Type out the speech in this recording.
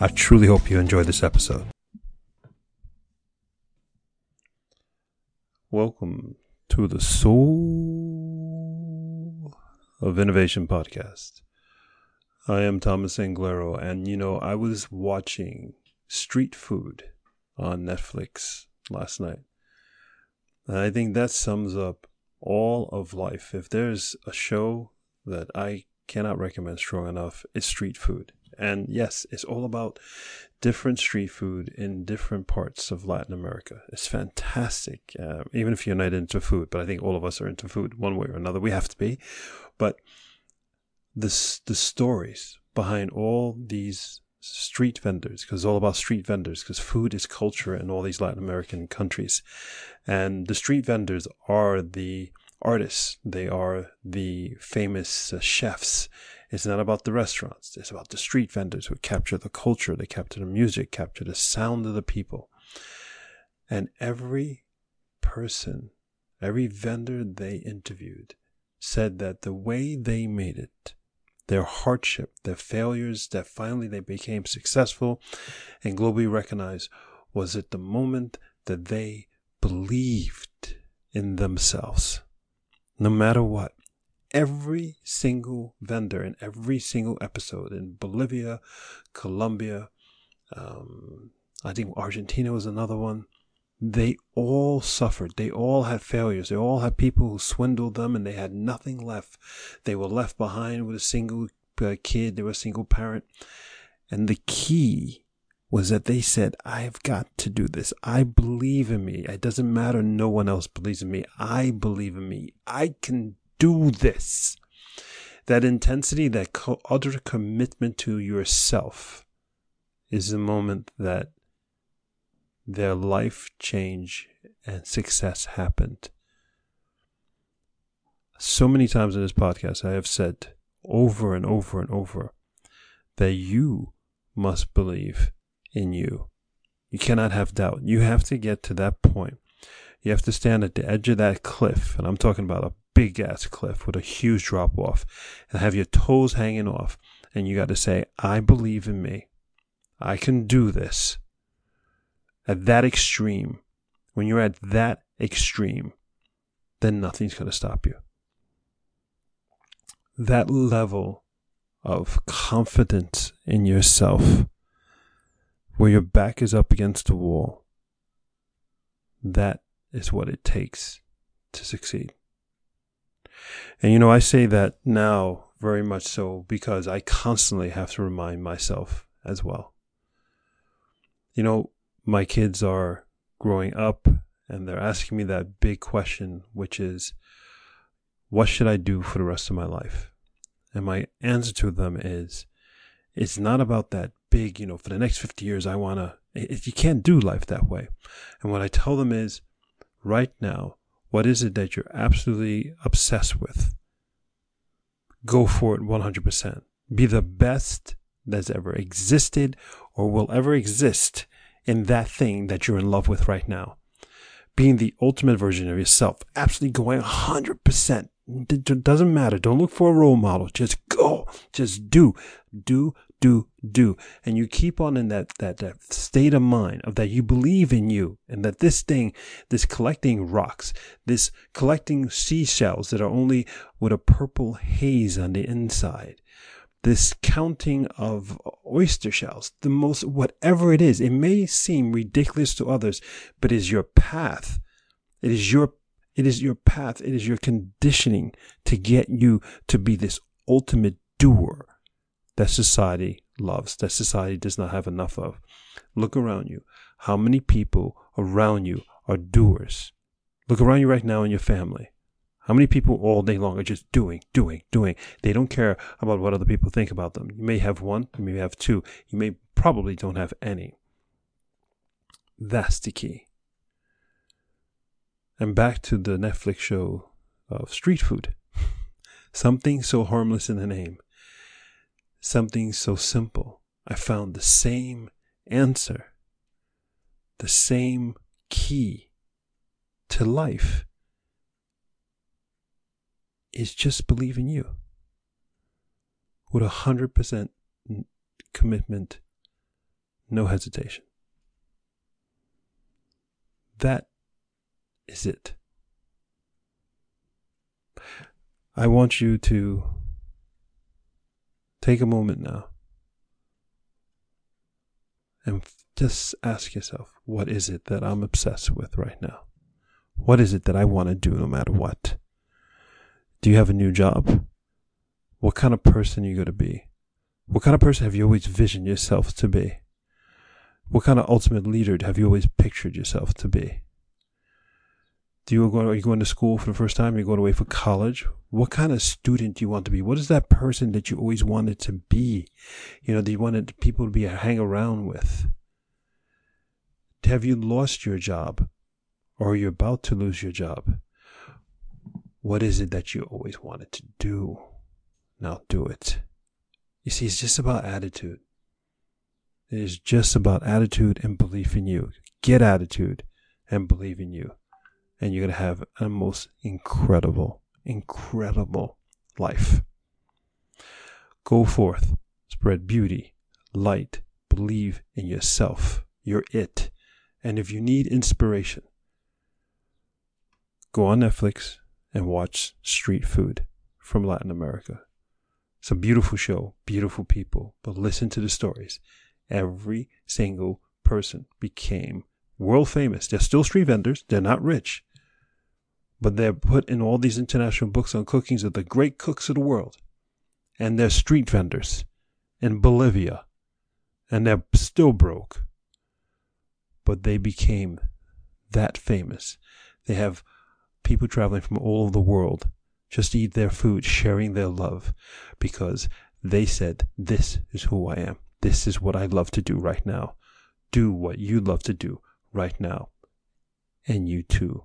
I truly hope you enjoy this episode. Welcome to the Soul of Innovation podcast. I am Thomas Anglero, and you know, I was watching Street Food on Netflix last night. And I think that sums up all of life. If there's a show that I cannot recommend strong enough, it's Street Food. And yes, it's all about different street food in different parts of Latin America. It's fantastic, uh, even if you're not into food. But I think all of us are into food one way or another. We have to be. But the the stories behind all these street vendors, because it's all about street vendors, because food is culture in all these Latin American countries, and the street vendors are the artists. They are the famous uh, chefs it's not about the restaurants. It's about the street vendors who capture the culture, they capture the music, capture the sound of the people. And every person, every vendor they interviewed said that the way they made it, their hardship, their failures, that finally they became successful and globally recognized, was at the moment that they believed in themselves. No matter what every single vendor in every single episode in Bolivia, Colombia, um, I think Argentina was another one. They all suffered. They all had failures. They all had people who swindled them and they had nothing left. They were left behind with a single uh, kid. They were a single parent. And the key was that they said, I've got to do this. I believe in me. It doesn't matter. No one else believes in me. I believe in me. I can do this. That intensity, that utter commitment to yourself is the moment that their life change and success happened. So many times in this podcast, I have said over and over and over that you must believe in you. You cannot have doubt. You have to get to that point. You have to stand at the edge of that cliff, and I'm talking about a big ass cliff with a huge drop off and have your toes hanging off. And you got to say, I believe in me. I can do this. At that extreme, when you're at that extreme, then nothing's going to stop you. That level of confidence in yourself, where your back is up against the wall, that is what it takes to succeed. And you know, I say that now very much so because I constantly have to remind myself as well. You know, my kids are growing up and they're asking me that big question, which is, what should I do for the rest of my life? And my answer to them is, it's not about that big, you know, for the next 50 years, I want to, you can't do life that way. And what I tell them is, right now, what is it that you're absolutely obsessed with? Go for it 100%. Be the best that's ever existed or will ever exist in that thing that you're in love with right now. Being the ultimate version of yourself, absolutely going 100%. It doesn't matter. Don't look for a role model. Just go. Just do. Do do, do. And you keep on in that, that, that state of mind of that you believe in you and that this thing, this collecting rocks, this collecting seashells that are only with a purple haze on the inside, this counting of oyster shells, the most, whatever it is, it may seem ridiculous to others, but is your path. It is your it is your path. It is your conditioning to get you to be this ultimate doer that society loves, that society does not have enough of. Look around you. How many people around you are doers? Look around you right now in your family. How many people all day long are just doing, doing, doing? They don't care about what other people think about them. You may have one, you may have two, you may probably don't have any. That's the key. And back to the Netflix show of street food. Something so harmless in the name. Something so simple. I found the same answer, the same key to life is just believe in you with a hundred percent commitment, no hesitation. That is it. I want you to take a moment now and just ask yourself, what is it that I'm obsessed with right now? What is it that I want to do no matter what? Do you have a new job? What kind of person are you going to be? What kind of person have you always visioned yourself to be? What kind of ultimate leader have you always pictured yourself to be? Do you go, are you going to school for the first time? Are you going away for college? What kind of student do you want to be? What is that person that you always wanted to be? You know, do you wanted people to be hang around with? Have you lost your job? Or are you about to lose your job? What is it that you always wanted to do? Now do it. You see, it's just about attitude. It is just about attitude and belief in you. Get attitude and believe in you and you're going to have a most incredible, incredible life. Go forth, spread beauty, light, believe in yourself. You're it. And if you need inspiration, go on Netflix and watch Street Food from Latin America. It's a beautiful show, beautiful people, but listen to the stories. Every single person became world famous. They're still street vendors, they're not rich, but they're put in all these international books on cookings of the great cooks of the world. And they're street vendors in Bolivia. And they're still broke. But they became that famous. They have people traveling from all over the world just to eat their food, sharing their love, because they said, This is who I am. This is what I love to do right now. Do what you love to do right now. And you too